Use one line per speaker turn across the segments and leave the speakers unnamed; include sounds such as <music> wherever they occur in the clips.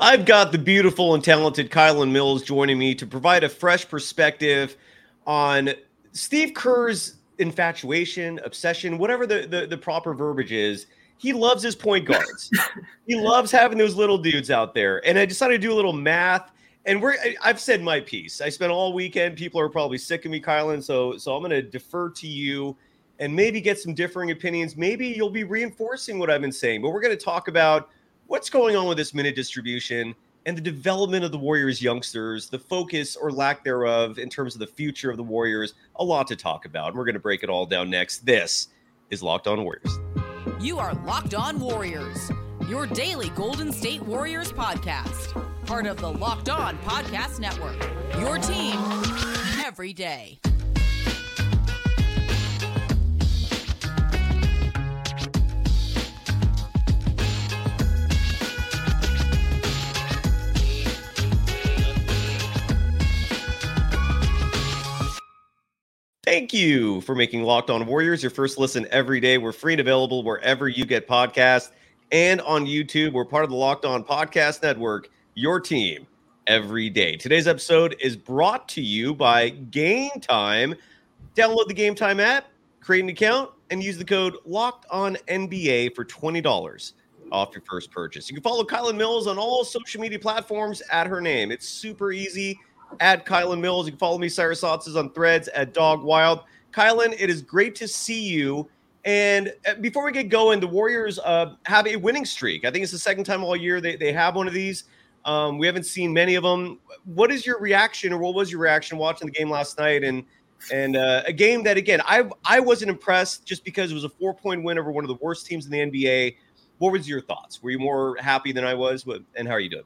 I've got the beautiful and talented Kylen Mills joining me to provide a fresh perspective on Steve Kerr's infatuation, obsession, whatever the, the, the proper verbiage is. He loves his point guards. <laughs> he loves having those little dudes out there. And I decided to do a little math. And we're I've said my piece. I spent all weekend. People are probably sick of me, Kylen. So so I'm gonna defer to you and maybe get some differing opinions. Maybe you'll be reinforcing what I've been saying. But we're gonna talk about what's going on with this minute distribution and the development of the Warriors youngsters, the focus or lack thereof in terms of the future of the Warriors. A lot to talk about. And we're going to break it all down next. This is Locked On Warriors.
You are Locked On Warriors, your daily Golden State Warriors podcast, part of the Locked On Podcast Network. Your team every day.
Thank you for making Locked On Warriors your first listen every day. We're free and available wherever you get podcasts and on YouTube. We're part of the Locked On Podcast Network, your team every day. Today's episode is brought to you by Game Time. Download the Game Time app, create an account, and use the code Locked On NBA for twenty dollars off your first purchase. You can follow Kylen Mills on all social media platforms at her name. It's super easy at Kylen Mills. You can follow me, Cyrus Saatsaz, on threads at Dog Wild. Kylen, it is great to see you. And uh, before we get going, the Warriors uh, have a winning streak. I think it's the second time all year they, they have one of these. Um, we haven't seen many of them. What is your reaction, or what was your reaction watching the game last night? And and uh, a game that again, I I wasn't impressed just because it was a four point win over one of the worst teams in the NBA. What was your thoughts? Were you more happy than I was? And how are you doing?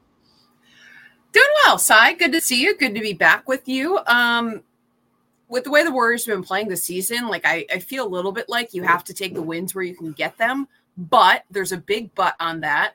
Doing well, Cy. Good to see you. Good to be back with you. Um, with the way the Warriors have been playing this season, like I, I feel a little bit like you have to take the wins where you can get them. But there's a big but on that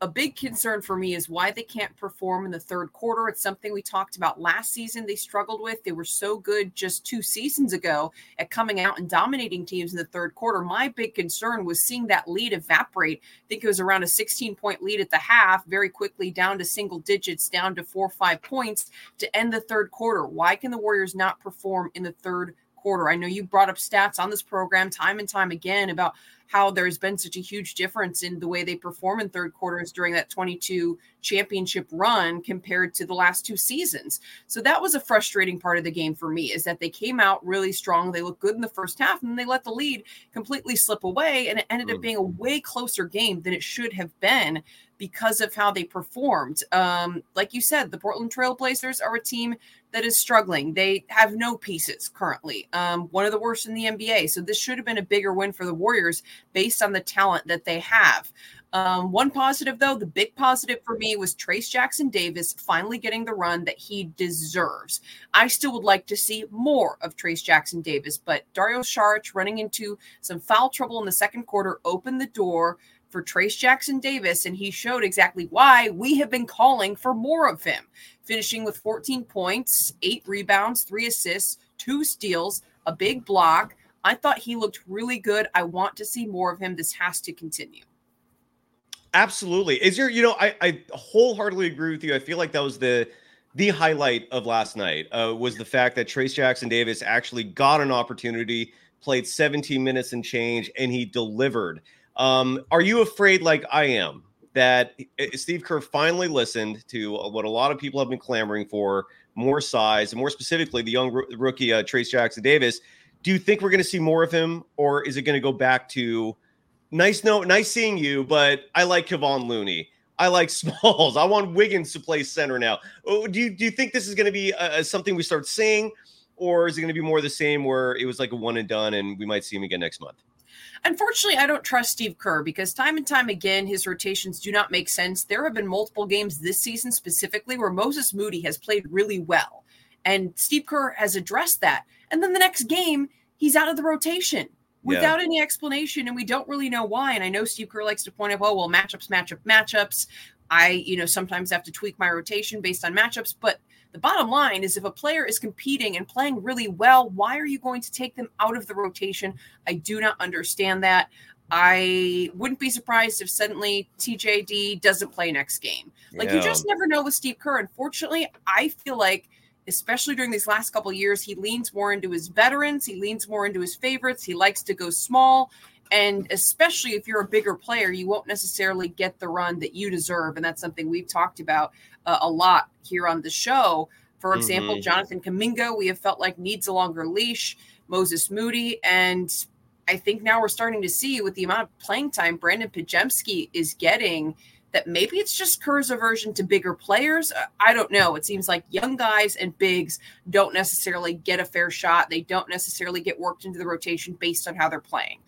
a big concern for me is why they can't perform in the third quarter. It's something we talked about last season. They struggled with. They were so good just two seasons ago at coming out and dominating teams in the third quarter. My big concern was seeing that lead evaporate. I think it was around a 16 point lead at the half, very quickly down to single digits, down to four or five points to end the third quarter. Why can the Warriors not perform in the third quarter? I know you brought up stats on this program time and time again about how there's been such a huge difference in the way they perform in third quarters during that 22 championship run compared to the last two seasons. So that was a frustrating part of the game for me is that they came out really strong. They looked good in the first half and they let the lead completely slip away and it ended up mm. being a way closer game than it should have been because of how they performed. Um, like you said, the Portland Trailblazers are a team that is struggling. They have no pieces currently, um, one of the worst in the NBA. So this should have been a bigger win for the Warriors based on the talent that they have. Um, one positive, though, the big positive for me was Trayce Jackson Davis finally getting the run that he deserves. I still would like to see more of Trayce Jackson Davis, but Dario Saric running into some foul trouble in the second quarter opened the door for Trayce Jackson Davis, and he showed exactly why we have been calling for more of him, finishing with 14 points, eight rebounds, three assists, two steals, a big block. I thought he looked really good. I want to see more of him. This has to continue.
Absolutely. Is your, you know, I, I wholeheartedly agree with you. I feel like that was the the highlight of last night uh, was the fact that Trayce Jackson Davis actually got an opportunity, played 17 minutes and change, and he delivered. Um, are you afraid, like I am, that Steve Kerr finally listened to what a lot of people have been clamoring for more size, and more specifically, the young rookie uh, Trayce Jackson Davis? Do you think we're going to see more of him, or is it going to go back to nice, no, nice seeing you, but I like Kevon Looney. I like <laughs> Smalls. I want Wiggins to play center now. Oh, do you do you think this is going to be uh, something we start seeing, or is it going to be more the same where it was like a one and done, and we might see him again next month?
Unfortunately, I don't trust Steve Kerr because time and time again, his rotations do not make sense. There have been multiple games this season specifically where Moses Moody has played really well, and Steve Kerr has addressed that. And then the next game, he's out of the rotation without yeah. any explanation, and we don't really know why. And I know Steve Kerr likes to point out, oh, well, matchups, matchup, matchups. I, you know, sometimes have to tweak my rotation based on matchups, but the bottom line is if a player is competing and playing really well, why are you going to take them out of the rotation? I do not understand that. I wouldn't be surprised if suddenly TJD doesn't play next game. Like yeah. you just never know with Steve Kerr. Unfortunately, I feel like especially during these last couple years, he leans more into his veterans, he leans more into his favorites, he likes to go small. And especially if you're a bigger player, you won't necessarily get the run that you deserve. And that's something we've talked about uh, a lot here on the show. For example, mm-hmm. Jonathan Kuminga, we have felt like needs a longer leash. Moses Moody, and I think now we're starting to see with the amount of playing time Brandon Podziemski is getting that maybe it's just Kerr's aversion to bigger players. Uh, I don't know. It seems like young guys and bigs don't necessarily get a fair shot. They don't necessarily get worked into the rotation based on how they're playing.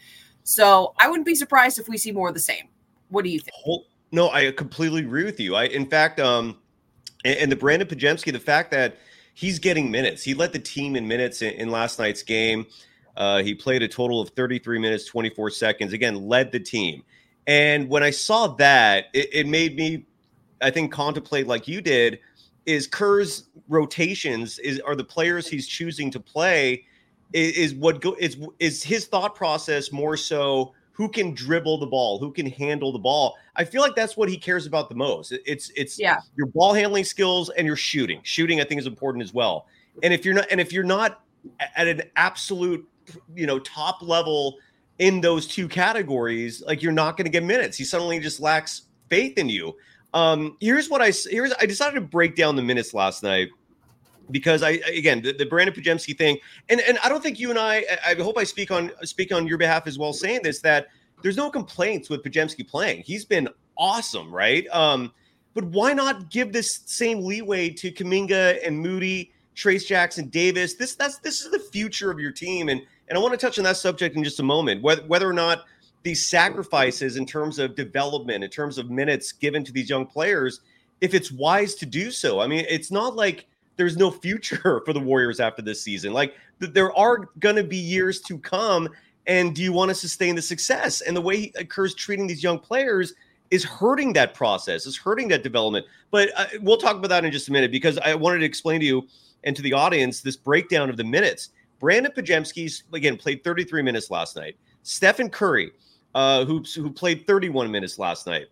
So I wouldn't be surprised if we see more of the same. What do you think?
No, I completely agree with you. I, in fact, um, and, the Brandon Podziemski, the fact that he's getting minutes, he led the team in minutes in, in last night's game. Uh, he played a total of 33 minutes, 24 seconds. Again, led the team. And when I saw that, it, it made me, I think, contemplate like you did. Is Kerr's rotations is are the players he's choosing to play? Is, is what go is is his thought process more so who can dribble the ball, who can handle the ball. I feel like that's what he cares about the most. It's it's
yeah.
your ball handling skills and your shooting. Shooting, I think, is important as well. And if you're not, and if you're not at an absolute, you know, top level in those two categories, like you're not going to get minutes. He suddenly just lacks faith in you. Um, here's what I here's I decided to break down the minutes last night because I again the, the Brandon Podziemski thing, and and I don't think you and I I hope I speak on speak on your behalf as well, saying this that there's no complaints with Podziemski playing. He's been awesome, right? Um, but why not give this same leeway to Kuminga and Moody, Trayce Jackson Davis? This that's this is the future of your team, and and I want to touch on that subject in just a moment. Whether whether or not these sacrifices in terms of development, in terms of minutes given to these young players, if it's wise to do so. I mean, it's not like there's no future <laughs> for the Warriors after this season. Like th- there are going to be years to come. And do you want to sustain the success? And the way he occurs treating these young players is hurting that process, is hurting that development. But uh, we'll talk about that in just a minute because I wanted to explain to you and to the audience this breakdown of the minutes. Brandon Podziemski's again played 33 minutes last night. Stephen Curry, uh, who who played 31 minutes last night,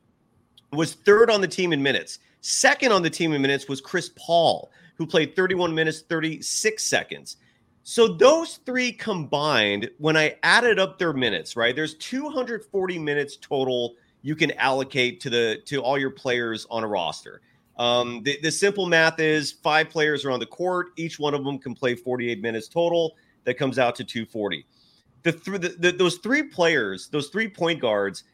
was third on the team in minutes. Second on the team in minutes was Chris Paul, who played 31 minutes, 36 seconds. So those three combined, when I added up their minutes, right? There's 240 minutes total you can allocate to the to all your players on a roster. Um, the, the simple math is five players are on the court. Each one of them can play 48 minutes total. That comes out to 240. The, th- the, the those three players, those three point guards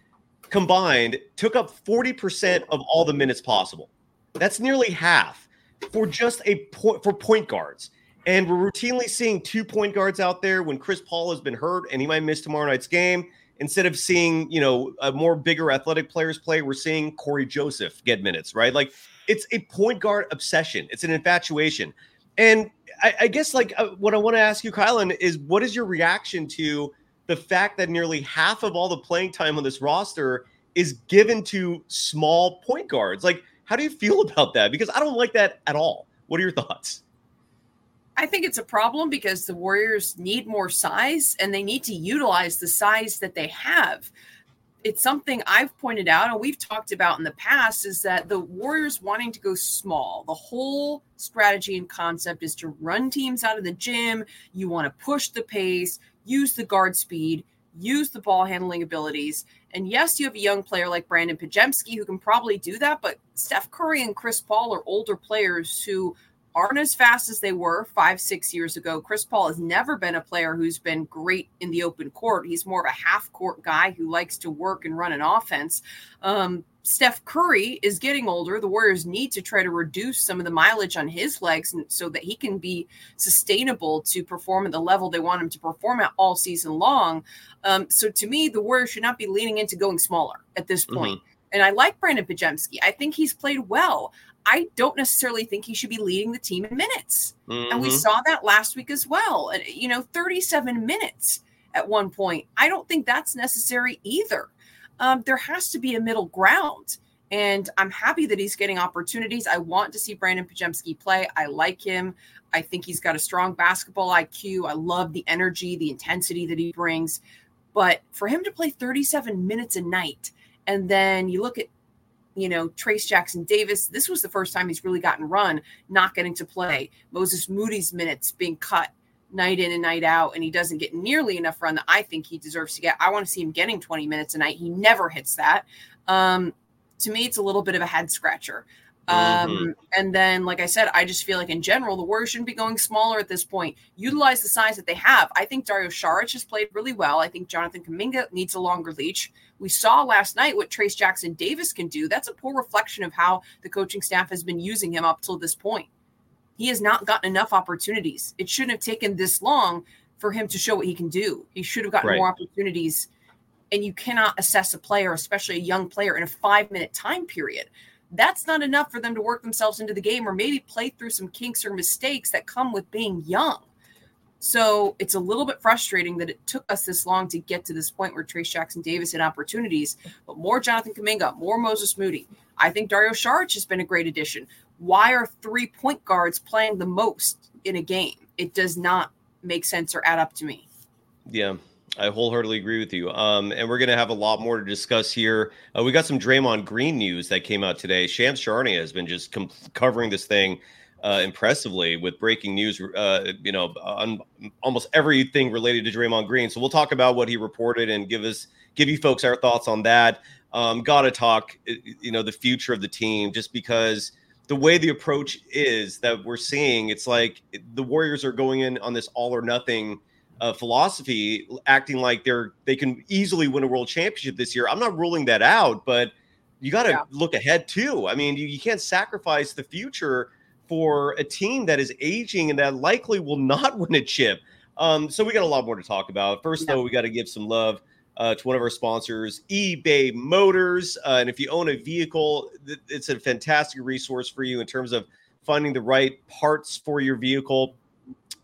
combined, took up 40% of all the minutes possible. That's nearly half for just a point for point guards. And we're routinely seeing two point guards out there when Chris Paul has been hurt and he might miss tomorrow night's game. Instead of seeing, you know, a more bigger athletic players play, we're seeing Cory Joseph get minutes, right? Like it's a point guard obsession. It's an infatuation. And I, I guess like uh, what I want to ask you, Kylen, is what is your reaction to the fact that nearly half of all the playing time on this roster is given to small point guards? Like how do you feel <laughs> about that? Because I don't like that at all. What are your thoughts?
I think it's a problem because the Warriors need more size and they need to utilize the size that they have. It's something I've pointed out and we've talked about in the past is that the Warriors wanting to go small. The whole strategy and concept is to run teams out of the gym. You want to push the pace, use the guard speed, use the ball handling abilities. And yes, you have a young player like Brandon Podziemski who can probably do that, but Steph Curry and Chris Paul are older players who aren't as fast as they were five, six years ago. Chris Paul has never been a player who's been great in the open court. He's more of a half court guy who likes to work and run an offense. Um, Steph Curry is getting older. The Warriors need to try to reduce some of the mileage on his legs so that he can be sustainable to perform at the level they want him to perform at all season long. Um, so to me, the Warriors should not be leaning into going smaller at this mm-hmm. point. Mm-hmm. And I like Brandon Podziemski. I think he's played well. I don't necessarily think he should be leading the team in minutes. Mm-hmm. And we mm-hmm. saw that last week as well. You know, 37 minutes at one point. I don't think that's necessary either um, there has to be a middle ground. And I'm happy that he's getting opportunities. I want to see Brandon Podziemski play. I like him. I think he's got a strong basketball IQ. I love the energy, the intensity that he brings. But for him to play 37 minutes a night, and then you look at you know, Trayce Jackson Davis, this was the first time he's really gotten run, not getting to play. Moses Moody's minutes being cut night in and night out, and he doesn't get nearly enough run that I think he deserves to get. I want to see him getting 20 minutes a night. He never hits that. Um, to me, it's a little bit of a head scratcher. Um, mm-hmm. And then, like I said, I just feel like in general, the Warriors shouldn't be going smaller at this point. Utilize the size that they have. I think Dario Saric has played really well. I think Jonathan Kuminga needs a longer leash. We saw last night what Trayce Jackson Davis can do. That's a poor reflection of how the coaching staff has been using him up till this point. He has not gotten enough opportunities. It shouldn't have taken this long for him to show what he can do. He should have gotten right. more opportunities. And you cannot assess a player, especially a young player, in a five minute time period that's not enough for them to work themselves into the game or maybe play through some kinks or mistakes that come with being young. So it's a little bit frustrating that it took us this long to get to this point where Trayce Jackson Davis had opportunities, but more Jonathan Kuminga, more Moses Moody. I think Dario Saric has been a great addition. Why are three point guards playing the most in a game? It does not make sense or add up to me.
Yeah. I wholeheartedly agree with you. Um, and we're going to have a lot more to discuss here. Uh, we got some Draymond Green news that came out today. Shams Charania has been just com- covering this thing uh, impressively with breaking news, uh, you know, on almost everything related to Draymond Green. So we'll talk about what he reported and give us, give you folks our thoughts on that. Um, Got to talk, you know, the future of the team, just because the way the approach is that we're seeing, it's like the Warriors are going in on this all or nothing – uh, philosophy, acting like they're they can easily win a world championship this year. I'm not ruling that out, but you got to yeah. look ahead too. I mean, you, you can't sacrifice the future for a team that is aging and that likely will not <laughs> win a chip. Um, so we got a lot more to talk about. First, yeah. though, we got to give some love uh, to one of our sponsors, eBay Motors. Uh, and if you own a vehicle, it's a fantastic resource for you in terms of finding the right parts for your vehicle.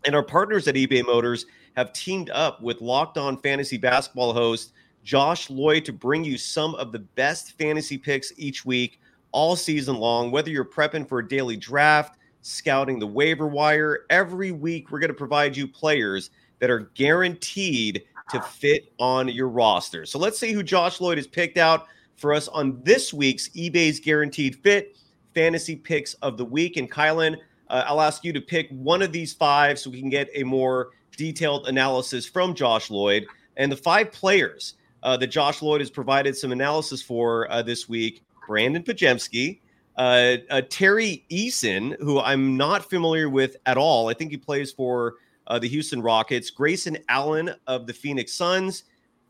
And our partners at eBay Motors have teamed up with Locked On Fantasy Basketball host Josh Lloyd to bring you some of the best fantasy picks each week, all season long. Whether you're prepping for a daily draft, scouting the waiver wire, every week we're going to provide you players that are guaranteed to fit on your roster. So let's see who Josh Lloyd has picked out for us on this week's eBay's Guaranteed Fit Fantasy Picks of the Week. And Kylen, uh, I'll ask you to pick one of these five so we can get a more detailed analysis from Josh Lloyd and the five players uh, that Josh Lloyd has provided some analysis for uh, this week Brandon Podziemski, uh, uh, Tari Eason, who I'm not familiar with at all. I think he plays for uh, the Houston Rockets, Grayson Allen of the Phoenix Suns,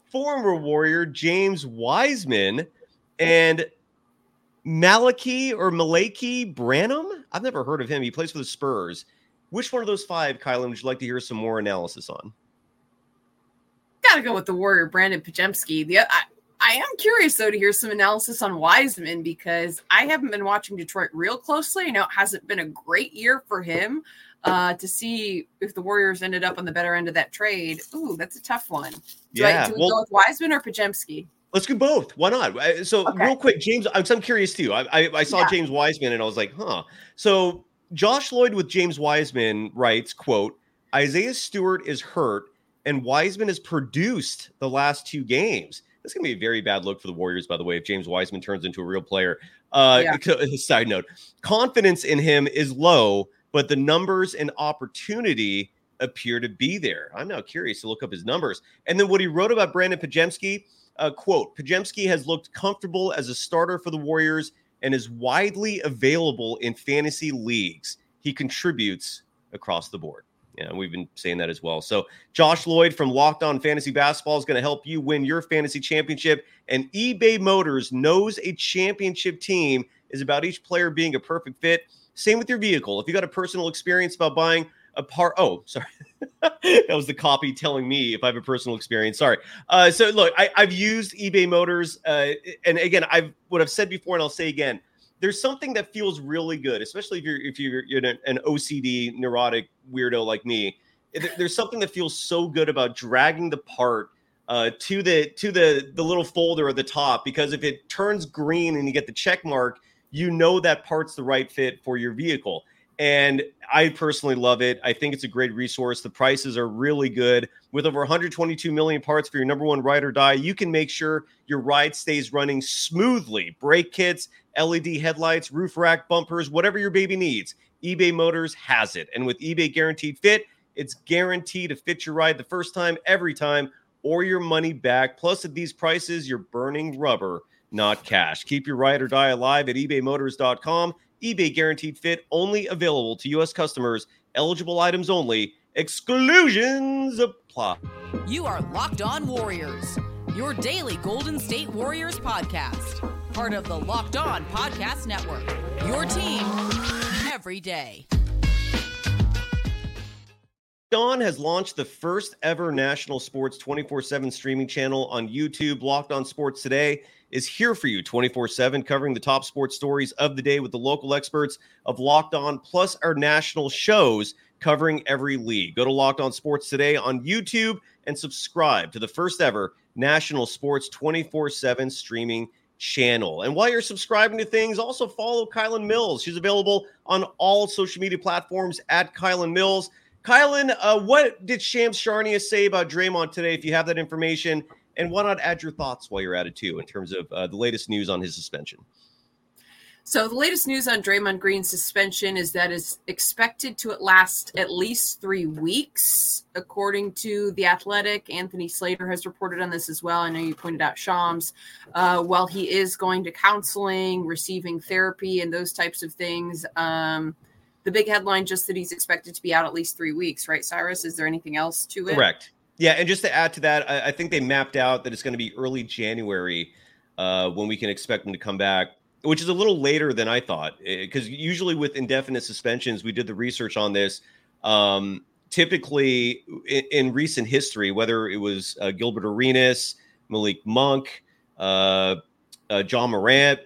former Warrior James Wiseman, and Malaki or Malaki Branham. I've never heard of him. He plays for the Spurs. Which one of those five, Kylen, would you like to hear some more analysis on?
Gotta go with the Warrior, Brandon Podziemski. The I, I am curious though to hear some analysis on Wiseman because I haven't been watching Detroit real closely. I know it hasn't been a great year for him. Uh, to see if the Warriors ended up on the better end of that trade. Ooh, that's a tough one. Do yeah, I, do we well, go with Wiseman or Podziemski?
Let's do both. Why not? So okay. real quick, James, I'm, I'm curious too. I, I, I saw yeah. James Wiseman and I was like, huh. So Josh Lloyd with James Wiseman writes, quote, Isaiah Stewart is hurt and Wiseman has produced the last two games. This is going to be a very bad look for the Warriors, by the way, if James Wiseman turns into a real player. Uh, yeah. <laughs> Side note confidence in him is low, but the numbers and opportunity appear to be there. I'm now curious to look up his numbers. And then what he wrote about Brandon Podziemski, uh, quote, Podziemski has looked comfortable as a starter for the Warriors and is widely available in fantasy leagues. He contributes across the board. Yeah, we've been saying that as well. So, Josh Lloyd from Locked On Fantasy Basketball is going to help you win your fantasy championship. And eBay Motors knows a championship team is about each player being a perfect fit. Same with your vehicle. If you got a personal experience about buying a part. Oh, sorry. <laughs> that was the copy telling me if I have a personal experience. Sorry. Uh, so look, I, have used eBay Motors, uh, and again, I've what I've said before, and I'll say again. There's something that feels really good, especially if you're if you're, you're an OCD neurotic weirdo like me. There's something that feels so good about dragging the part uh, to the to the the little folder at the top because if it turns green and you get the check mark, you know that part's the right fit for your vehicle. And I personally love it. I think it's a great resource. The prices are really good. With over 122 million parts for your number one ride or die, you can make sure your ride stays running smoothly. Brake kits, LED headlights, roof rack, bumpers, whatever your baby needs. eBay Motors has it. And with eBay Guaranteed Fit, it's guaranteed to fit your ride the first time, every time, or your money back. Plus, at these prices, you're burning rubber, not cash. Keep your ride or die alive at ebaymotors.com eBay guaranteed fit only available to U.S. customers, eligible items only, exclusions apply.
You are Locked On Warriors, your daily Golden State Warriors podcast, part of the Locked On Podcast Network. Your team every day.
Dawn has launched the first ever national sports 24 7 streaming channel on YouTube. Locked on Sports Today is here for you 24 7, covering the top sports stories of the day with the local experts of Locked On, plus our national shows covering every league. Go to Locked On Sports Today on YouTube and subscribe to the first ever national sports 24 7 streaming channel. And while you're subscribing to things, also follow Kylen Mills. She's available on all social media platforms at Kylen Mills. Kylen, uh, what did Shams Charania say about Draymond today? If you have that information, and why not add your thoughts while you're at it too, in terms of uh, the latest news on his suspension?
So the latest news on Draymond Green's suspension is that it's expected to last at least three weeks, according to the Athletic. Anthony Slater has reported on this as well. I know you pointed out Shams. Uh, while he is going to counseling, receiving therapy, and those types of things. Um, the big headline just that he's expected to be out at least three weeks, right, Cyrus? Is there anything else to it?
Correct. Yeah, and just to add to that, I, I think they mapped out that it's going to be early January uh, when we can expect them to come back, which is a little later than I thought. Because eh, usually with indefinite suspensions, we did the research on this. Um, typically, in, in, recent history, whether it was uh, Gilbert Arenas, Malik Monk, uh, uh Ja Morant,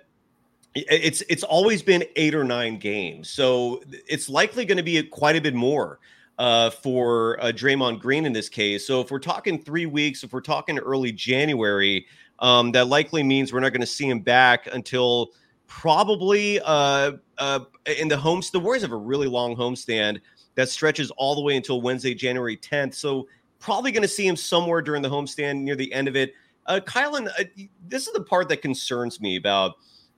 it's it's always been eight or nine games, so it's likely going to be quite a bit more uh, for uh, Draymond Green in this case. So if we're talking three weeks, if we're talking early January, um, that likely means we're not going to see him back until probably uh, uh, in the homes. The Warriors have a really long homestand that stretches all the way until Wednesday, January 10th. So probably going to see him somewhere during the homestand near the end of it. Uh, Kylen, uh, this is the part that concerns me about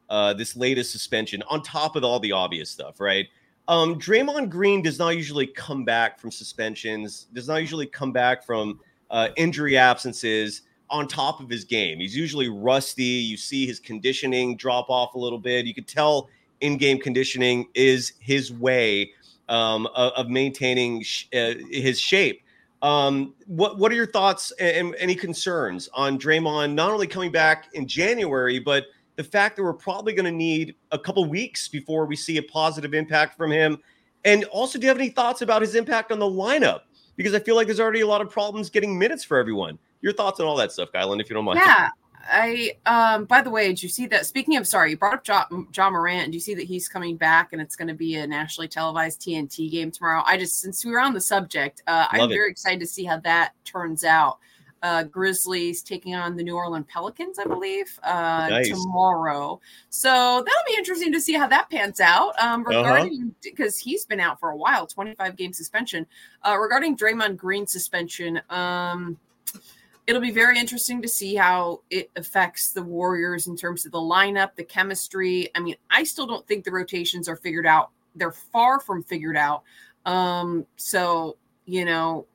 uh, this latest suspension, on top of all the obvious stuff, right? Um, Draymond Green does not usually come back from suspensions, does not usually come back from uh, injury absences on top of his game. He's usually rusty. You see his conditioning drop off a little bit. You could tell in game conditioning is his way um, of, of, maintaining sh- uh, his shape. Um, what what are your thoughts and, and any concerns on Draymond not only coming back in January, but the fact that we're probably going to need a couple weeks before we see a positive impact from him. And also, do you have any thoughts about his impact on the lineup? Because I feel like there's already a lot of problems getting minutes for everyone. Your thoughts on all that stuff, Kylen, if you don't mind.
Yeah. I um by the way, did you see that speaking of sorry, you brought up John, Ja Morant. Do you see that he's coming back and it's going to be a nationally televised TNT game tomorrow? I just since we were on the subject, uh, I'm it. very excited to see how that turns out uh, Grizzlies taking on the New Orleans Pelicans, I believe, uh, nice. tomorrow. So that'll be interesting to see how that pans out. Um, uh-huh. regarding because uh-huh. he's been out for a while, 25 game suspension. Uh, regarding Draymond Green suspension, um, it'll be very interesting to see how it affects the Warriors in terms of the lineup, the chemistry. I mean, I still don't think the rotations are figured out. They're far from figured out. Um, so you know,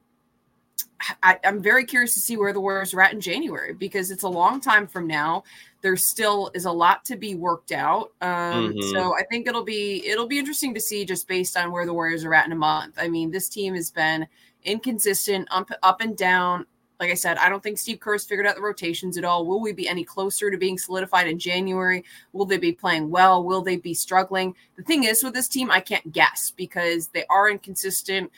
I, am very curious to see where the Warriors are at in January because it's a long time from now. There still is a lot to be worked out. Um, mm-hmm. So I think it'll be it'll be interesting to see just based on where the Warriors are at in a month. I mean, this team has been inconsistent, up up and down. Like I said, I don't think Steve Kerr's figured out the rotations at all. Will we be any closer to being solidified in January? Will they be playing well? Will they be struggling? The thing is with this team, I can't guess because they are inconsistent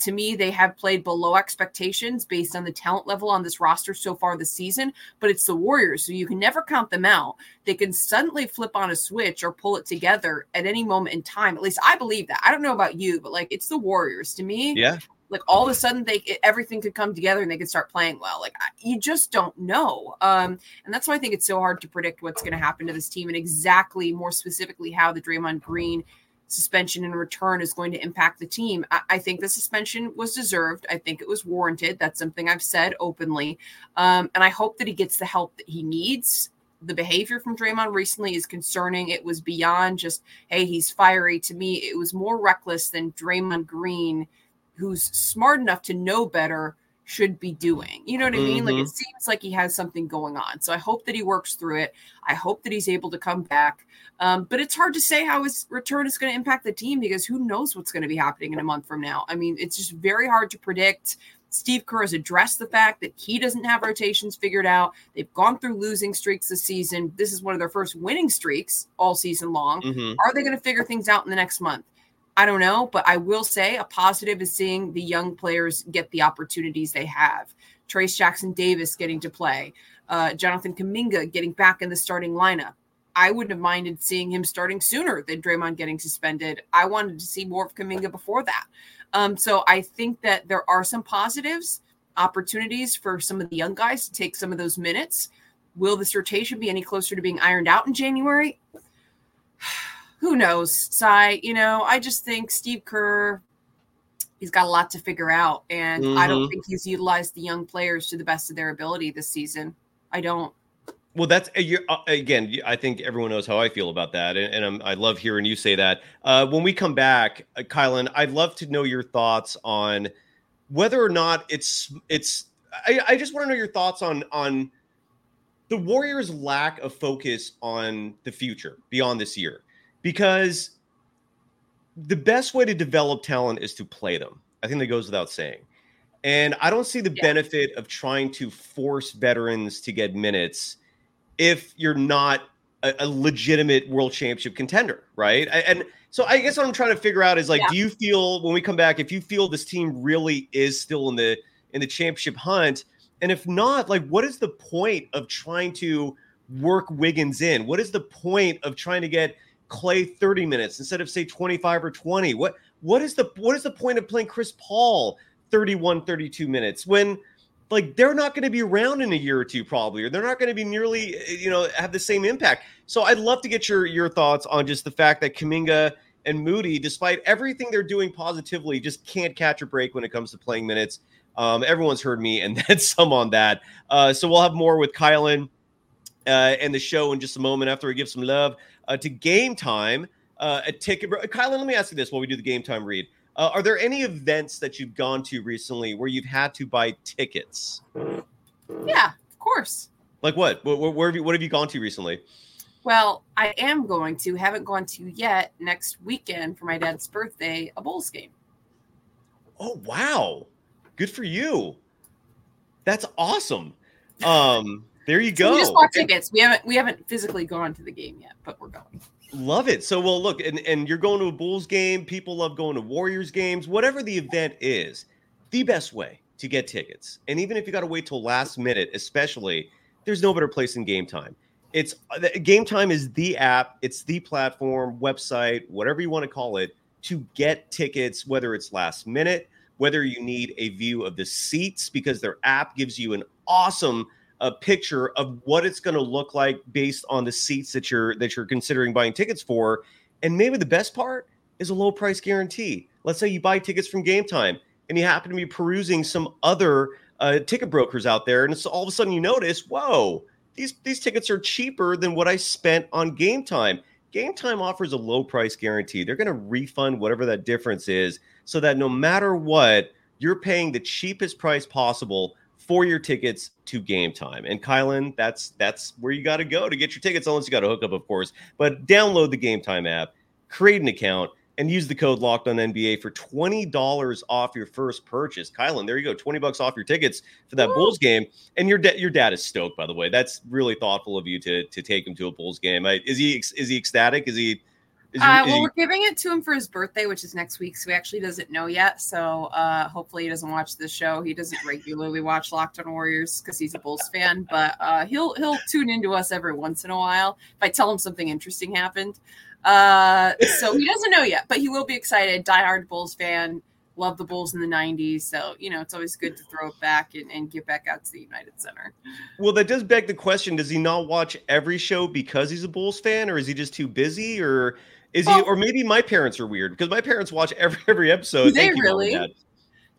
to me, they have played below expectations based on the talent level on this roster so far this season, but it's the Warriors, so you can never count them out. They can suddenly flip on a switch or pull it together at any moment in time. At least I believe that. I don't know about you, but like it's the Warriors to me.
Yeah.
Like all of a sudden, they everything could come together and they could start playing well. Like you just don't know, um, and that's why I think it's so hard to predict what's going to happen to this team and exactly, more specifically, how the Draymond Green suspension in return is going to impact the team. I, I, think the suspension was deserved. I think it was warranted. That's something I've said openly. Um, and I hope that he gets the help that he needs. The behavior from Draymond recently is concerning. It was beyond just, hey, he's fiery. To me, it was more reckless than Draymond Green, who's smart enough to know better should be doing. You know what I mean? Mm-hmm. Like it mm-hmm. seems like he has something going on. So I hope that he works through it. I hope that he's able to come back. Um, but it's hard to say how his return is going to impact the team because who knows what's going to be happening in a month from now. I mean, it's just very hard to predict. Steve Kerr has addressed the fact that he doesn't have rotations figured out. They've gone through losing streaks this season. This is one of their first winning streaks all season long. Mm-hmm. Are they going to figure things out in the next month? I don't know, but I will say a positive is seeing the young players get the opportunities they have. Trayce Jackson Davis getting to play, uh, Jonathan Kuminga getting back in the starting lineup. I wouldn't have minded seeing him starting sooner than Draymond getting suspended. I wanted to see more of Kuminga before that. Um, so I think that there are some positives, opportunities for some of the young guys to take some of those minutes. Will this rotation be any closer to being ironed out in January? Who knows, Cy? You know, I just think Steve Kerr, he's got a lot to figure out. And mm-hmm. I don't mm-hmm. think he's utilized the young players to the best of their ability this season. I don't.
Well, that's uh, again. I think everyone knows how I feel about that, and, and i love hearing you say that. Uh, when we come back, uh, Kylen, I'd love to know your thoughts on whether or not it's it's. I, I just want to know your thoughts on on the Warriors' lack of focus on the future beyond this year because the best way to develop talent is to play them. I think that goes without saying. And I don't see the yeah. benefit of trying to force veterans to get minutes if you're not a, a, legitimate world championship contender, right? And so I guess what I'm trying to figure out is like, yeah. do you feel when we come back, if you feel this team really is still in the in the championship hunt, and if not, like, what is the point of trying to work Wiggins in? What is the point of trying to get Klay 30 minutes instead of say 25 or 20? What what is the what is the point of playing Chris Paul 31 32 minutes when like they're not going to be around in a year or two probably or they're not going to be nearly you know have the same impact. So I'd love to get your your thoughts on just the fact that Kuminga and Moody despite everything they're doing positively just can't catch a break when it comes to playing minutes. Um, everyone's heard me and <laughs> then some on that. Uh, so we'll have more with Kylen uh, and the show in just a moment after we give some love uh, to game time. Uh, a ticket. Kylen, let me ask you this while we do the game time read. Uh, are there any events that you've gone to recently where you've had to buy tickets?
Yeah, of course.
Like what? Where, where have you, what have you gone to recently?
Well, I am going to, haven't gone to yet next weekend for my dad's birthday, a Bulls game.
Oh, wow. Good for you. That's awesome. Um, there you go.
So we just bought tickets. We haven't we haven't physically gone to the game yet, but we're going.
Love it. So well, look, and and you're going to a Bulls game. People love going to Warriors games. Whatever the event is, the best way to get tickets, and even if you got to wait till last minute, especially, there's no better place than Game Time. It's Game Time is the app. It's the platform, website, whatever you want to call it, to get tickets. Whether it's last minute, whether you need a view of the seats because their app gives you an awesome a picture of what it's going to look like based on the seats that you're that you're considering buying tickets for. And maybe the best part is a low price guarantee. Let's say you buy tickets from Game Time and you happen to be perusing some other uh, ticket brokers out there, and it's all of a sudden you notice, whoa, these these tickets are cheaper than what I spent on Game Time. Game Time offers a low price guarantee. They're going to refund whatever that difference is, so that no matter what, you're paying the cheapest price possible for your tickets to game time. And Kylen, that's that's where you got to go to get your tickets, unless you got to hook up, of course. But download the game time app, create an account, and use the code locked on NBA for $20 off your first purchase. Kylen, there you go. 20 bucks off your tickets for that Woo! Bulls game. And your da- your dad is stoked, by the way. That's really thoughtful of you to to take him to a Bulls game. I, is he is he ecstatic? Is he
uh, well, we're giving it to him for his birthday, which is next week. So he actually doesn't know yet. So uh, hopefully he doesn't watch this show. He doesn't regularly watch Locked On Warriors because he's a Bulls fan, but uh, he'll he'll tune into us every once in a while if I tell him something interesting happened. Uh, so he doesn't know yet, but he will be excited. Diehard Bulls fan. love the Bulls in the 90s. So, you know, it's always good to throw it back and, and get back out to the United Center.
Well, that does beg the question does he not watch every show because he's a Bulls fan, or is he just too busy? Or is well, he, or maybe my parents are weird because my parents watch every <laughs> every episode.
They really?
Yeah,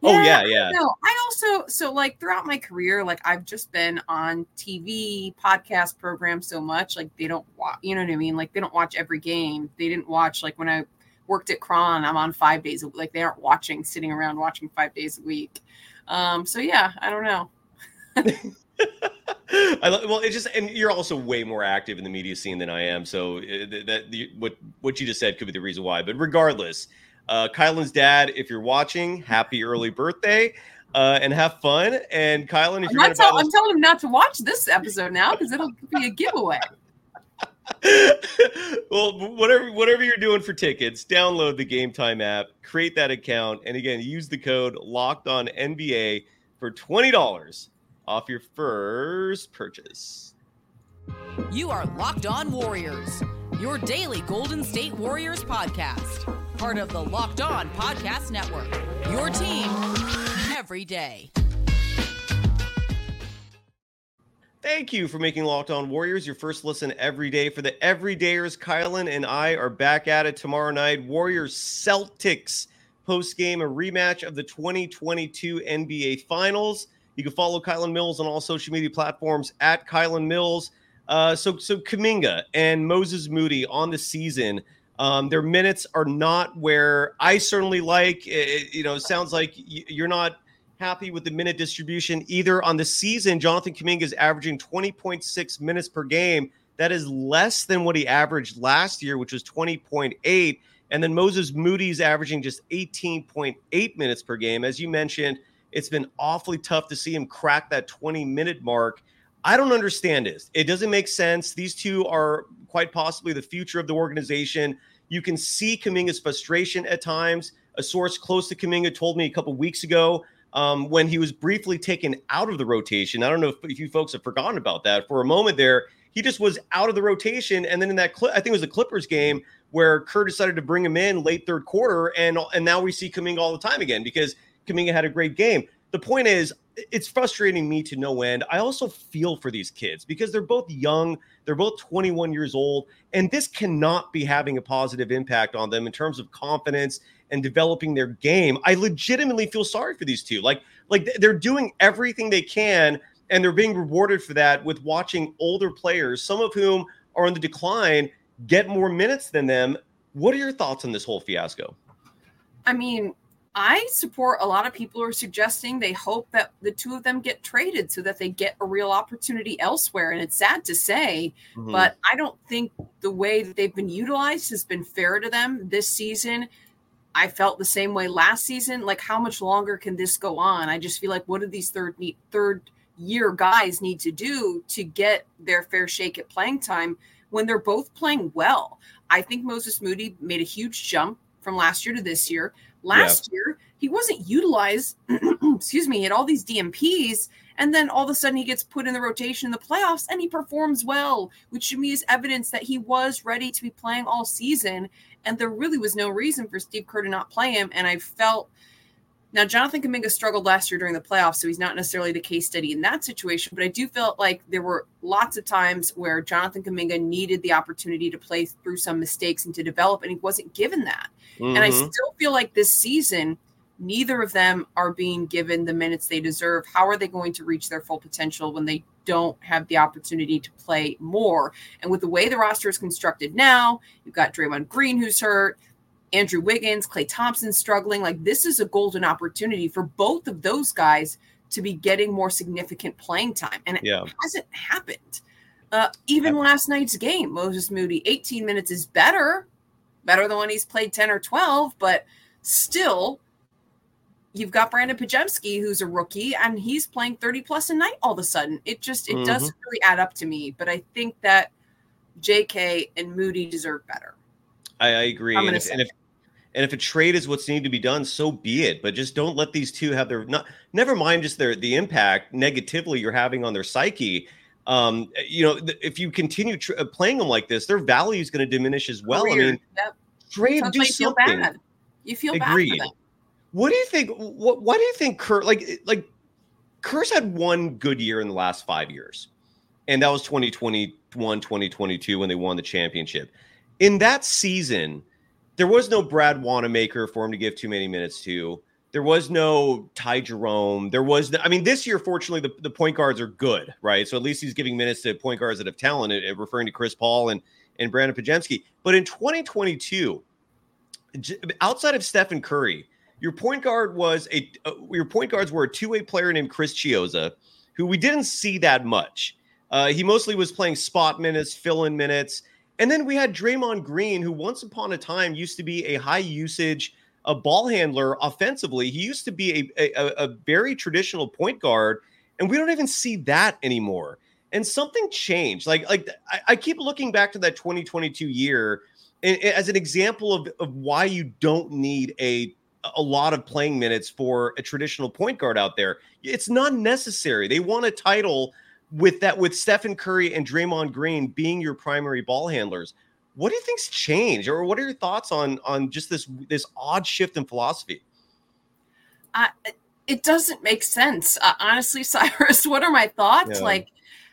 oh yeah, yeah.
No, I also so like throughout my career, like I've just been on TV, podcast programs so much. Like they don't watch, you know what I mean? Like they don't watch every game. They didn't watch like when I worked at KRON, I'm on five days. Like they aren't watching, sitting around watching five days a week. Um, so yeah, I don't know. <laughs>
I well, it just and you're also way more active in the media scene than I am. So uh, that, that what what you just said could be the reason why. But regardless, uh, Kylen's dad, if you're watching, happy early birthday. Uh, and have fun. And Kylen, if
you're I'm, tell, I'm telling him not to watch this episode now because it'll be a giveaway. <laughs> <laughs>
well, whatever whatever you're doing for tickets, download the Game Time app, create that account, and again, use the code Locked On NBA for twenty dollars off your first purchase.
You are Locked On Warriors, your daily Golden State Warriors podcast, part of the Locked On Podcast Network. Your team every day.
Thank you for making Locked On Warriors your first listen every day. For the everydayers, Kylen and I are back at it tomorrow night. Warriors Celtics post game, a rematch of the 2022 NBA Finals. You can follow Kylen Mills on all social media platforms at Kylen Mills. Uh, so, so Kuminga and Moses Moody on the season. Um, their minutes are not where I certainly like. It, you know, sounds like you're not happy with the minute distribution either on the season. Jonathan Kuminga is averaging 20.6 minutes per game. That is less than what he averaged last year, which was 20.8. And then Moses Moody's averaging just 18.8 minutes per game. As you mentioned, it's been awfully tough to see him crack that 20 minute mark. I don't understand this. It doesn't make sense. These two are quite possibly the future of the organization. You can see Kuminga's frustration at times. A source close to Kuminga told me a couple weeks ago um, when he was briefly taken out of the rotation. I don't know if, if you folks have forgotten about that. For a moment there, he just was out of the rotation. And then in that clip, I think it was the Clippers game where Kerr decided to bring him in late third quarter. And, and now we see Kuminga all the time again because Kuminga had a great game. The point is, it's frustrating me to no end. I also feel for these kids because they're both young, they're both 21 years old, and this cannot be having a positive impact on them in terms of confidence and developing their game. I legitimately feel sorry for these two. Like like they're doing everything they can and they're being rewarded for that with watching older players, some of whom are on the decline, get more minutes than them. What are your thoughts on this whole fiasco?
I mean, I support a lot of people who are suggesting they hope that the two of them get traded so that they get a real opportunity elsewhere. And it's sad to say, mm-hmm. but I don't think the way that they've been utilized has been fair to them this season. I felt the same way last season. Like, how much longer can this go on? I just feel like what do these third third year guys need to do to get their fair shake at playing time when they're both playing well? I think Moses Moody made a huge jump from last year to this year. Last yeah. year, he wasn't utilized, <clears throat> excuse me, at all these DNPs. And then all of a sudden he gets put in the rotation in the playoffs and he performs well, which to me is evidence that he was ready to be playing all season. And there really was no reason for Steve Kerr to not play him. And I felt now Jonathan Kuminga struggled last year during the playoffs, so he's not necessarily the case study in that situation. But I do feel like there were lots of times where Jonathan Kuminga needed the opportunity to play through some mistakes and to develop, and he wasn't given that. Mm-hmm. And I mm-hmm. still feel like this season, neither of them are being given the minutes they deserve. How are they going to reach their full potential when they don't have the opportunity to play more. And with the way the roster is constructed now, you've got Draymond Green who's hurt, Andrew Wiggins, Klay Thompson struggling. Like this is a golden opportunity for both of those guys to be getting more significant playing time. And it yeah. hasn't happened. Uh, even yeah. last night's game, Moses Moody, 18 minutes is better, better than when he's played 10 or 12, but still you've got Brandon Podziemski, who's a rookie, and he's playing 30 plus a night all of a sudden. It just it mm-hmm. doesn't really add up to me. But I think that JK and Moody deserve better.
I, I agree. And if, and if, and if a trade is what's needed to be done, so be it. But just don't let these two have their not. Never mind just their the impact negatively you're having on their psyche. Um, you know, if you continue tr- playing them like this, their value is going to diminish as well. I mean, yep. trade do
something. Feel bad. You feel Agreed. bad
What do you think? What why do you think Kerr like like Kerr's had one good year in the last five years, and that was 2021, 2022 when they won the championship. In that season, there was no Brad Wanamaker for him to give too many minutes to. There was no Ty Jerome. There was, no, I mean, this year, fortunately, the, the point guards are good, right? So at least he's giving minutes to point guards that have talent, referring to Chris Paul and and Brandon Podziemski. But in 2022, outside of Stephen Curry, your point guard was a uh, your point guards were a two way player named Chris Chiozza, who we didn't see that much. Uh, he mostly was playing spot minutes, fill in minutes, and then we had Draymond Green, who once upon a time used to be a high usage a ball handler offensively. He used to be a, a, a very traditional point guard, and we don't even see that anymore. And something changed. Like like I, I keep looking back to that 2022 year as an example of, of why you don't need a a lot of playing minutes for a traditional point guard out there. It's not necessary. They won a title with that with Stephen Curry and Draymond Green being your primary ball handlers. What do you think's changed, or what are your thoughts on on just this this odd shift in philosophy?
Uh, it doesn't make sense, uh, honestly, <laughs> Cyrus. What are my thoughts? Yeah. Like,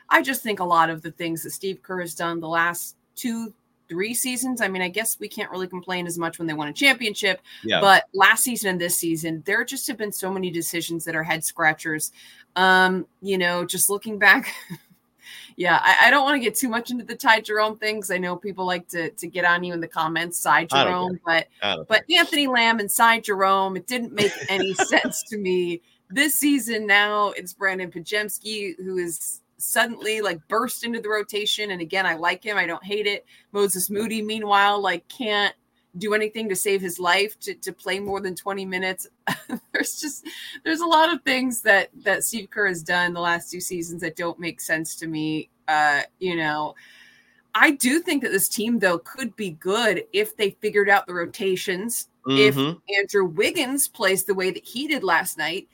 I just think a lot of the things that Steve Kerr has done the last two, three seasons. I mean, I guess we can't really complain as much when they won a championship. Yeah. But last season and this season, there just have been so many decisions that are head scratchers. Um, you know, just looking back. <laughs> yeah, I, I don't want to get too much into the Ty Jerome things. I know people like to to get on you in the comments, Cy Jerome, but but Anthony Lamb and Ty Jerome, it didn't make any <laughs> sense to me. This season now it's Brandin Podziemski, who is suddenly like burst into the rotation. And again, I like him. I don't hate it. Moses Moody, meanwhile, like can't do anything to save his life to, to play more than 20 minutes. <laughs> there's just there's a lot of things that that Steve Kerr has done the last two seasons that don't make sense to me. Uh, you know, I do think that this team though could be good if they figured out the rotations. Mm-hmm. If Andrew Wiggins plays the way that he did last night,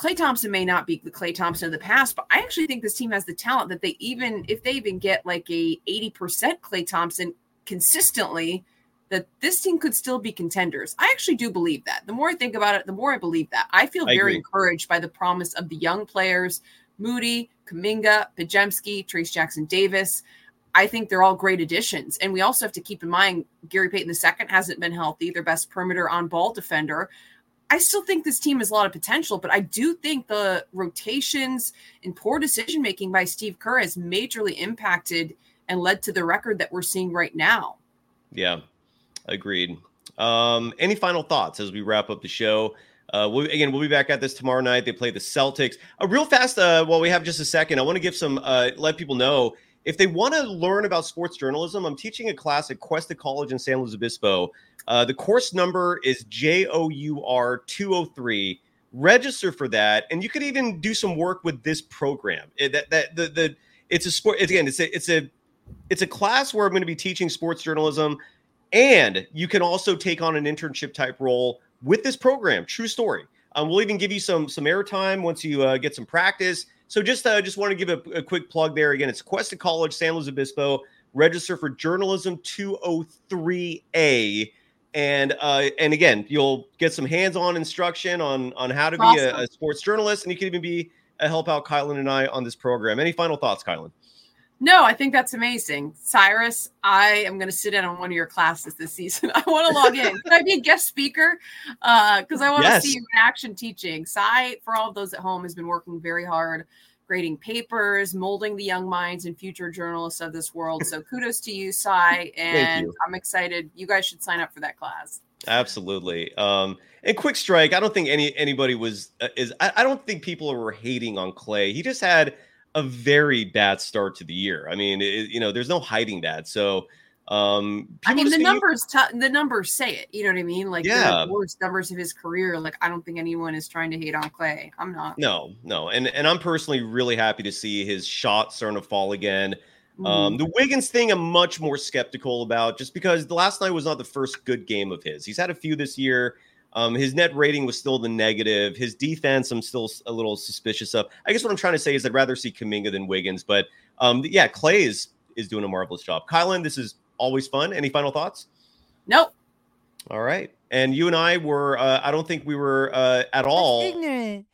Klay Thompson may not be the Klay Thompson of the past, but I actually think this team has the talent that they even if they even get like a 80% Klay Thompson consistently, that this team could still be contenders. I actually do believe that. The more I think about it, the more I believe that. I feel I very agree. encouraged by the promise of the young players, Moody, Kuminga, Podziemski, Trayce Jackson Davis. I think they're all great additions. And we also have to keep in mind Gary Payton II hasn't been healthy, their best perimeter on ball defender. I still think this team has a lot of potential, but I do think the rotations and poor decision making by Steve Kerr has majorly impacted and led to the record that we're seeing right now.
Yeah, Agreed. Um, any final thoughts as we wrap up the show? Uh, we'll, again, we'll be back at this tomorrow night. They play the Celtics. Uh, real fast, uh, while we have just a second, I want to give some, uh, let people know if they want to learn about sports journalism. I'm teaching a class at Cuesta College in San Luis Obispo. Uh, the course number is J O U R 203. Register for that, and you could even do some work with this program. It, that that the the it's a sport. It's, again, it's a it's a it's a class where I'm going to be teaching sports journalism. And you can also take on an internship type role with this program. True story. Um, we'll even give you some some airtime once you uh, get some practice. So just uh, just want to give a, a, quick plug there. Again, it's Cuesta College, San Luis Obispo. Register for Journalism 203A, and uh, and again, you'll get some hands-on instruction on on how to awesome. be a, a, sports journalist, and you can even be a help out Kylen and I on this program. Any final thoughts, Kylen?
No, I think that's amazing. Cyrus, I am going to sit in on one of your classes this season. <laughs> I want to log in. Can I be a guest speaker? Because uh, I want to yes. see you in action teaching. Cy, for all of those at home, has been working very hard, grading papers, molding the young minds and future journalists of this world. So kudos to you, Cy. And you. I'm excited. You guys should sign up for that class.
Absolutely. Um, and quick strike. I don't think any anybody was uh, is. I, I don't think people were hating on Klay. He just had – a very bad start to the year. I mean, it, you know, there's no hiding that. So, um,
I mean, the numbers, t- the numbers say it. You know what I mean? Like yeah. the worst numbers of his career. Like I don't think anyone is trying to hate on Klay. I'm not.
No, no, and and I'm personally really happy to see his shot starting to fall again. Um, mm-hmm. Um, the Wiggins thing, I'm much more skeptical about, just because the last night was not the first good game of his. He's had a few this year. Um, his net rating was still the negative. His defense, I'm still a little suspicious of. I guess what I'm trying to say is I'd rather see Kuminga than Wiggins. But um, yeah, Klay is is doing a marvelous job. Kylen, this is always fun. Any final thoughts?
Nope.
All right. and you and I were. Uh, I don't think we were uh, at all
ignorant.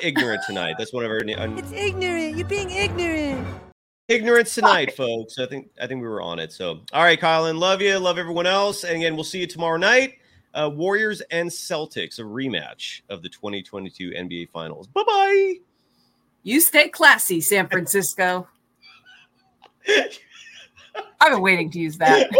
ignorant tonight. That's one of our uh,
It's ignorant. You're being ignorant.
ignorance tonight, folks. I think I think we were on it. So, all right, Colin, love you, love everyone else, and again, we'll see you tomorrow night. Uh, Warriors and Celtics, a rematch of the 2022 NBA Finals. Bye bye.
You stay classy, San Francisco. <laughs> I've been waiting to use that. <laughs>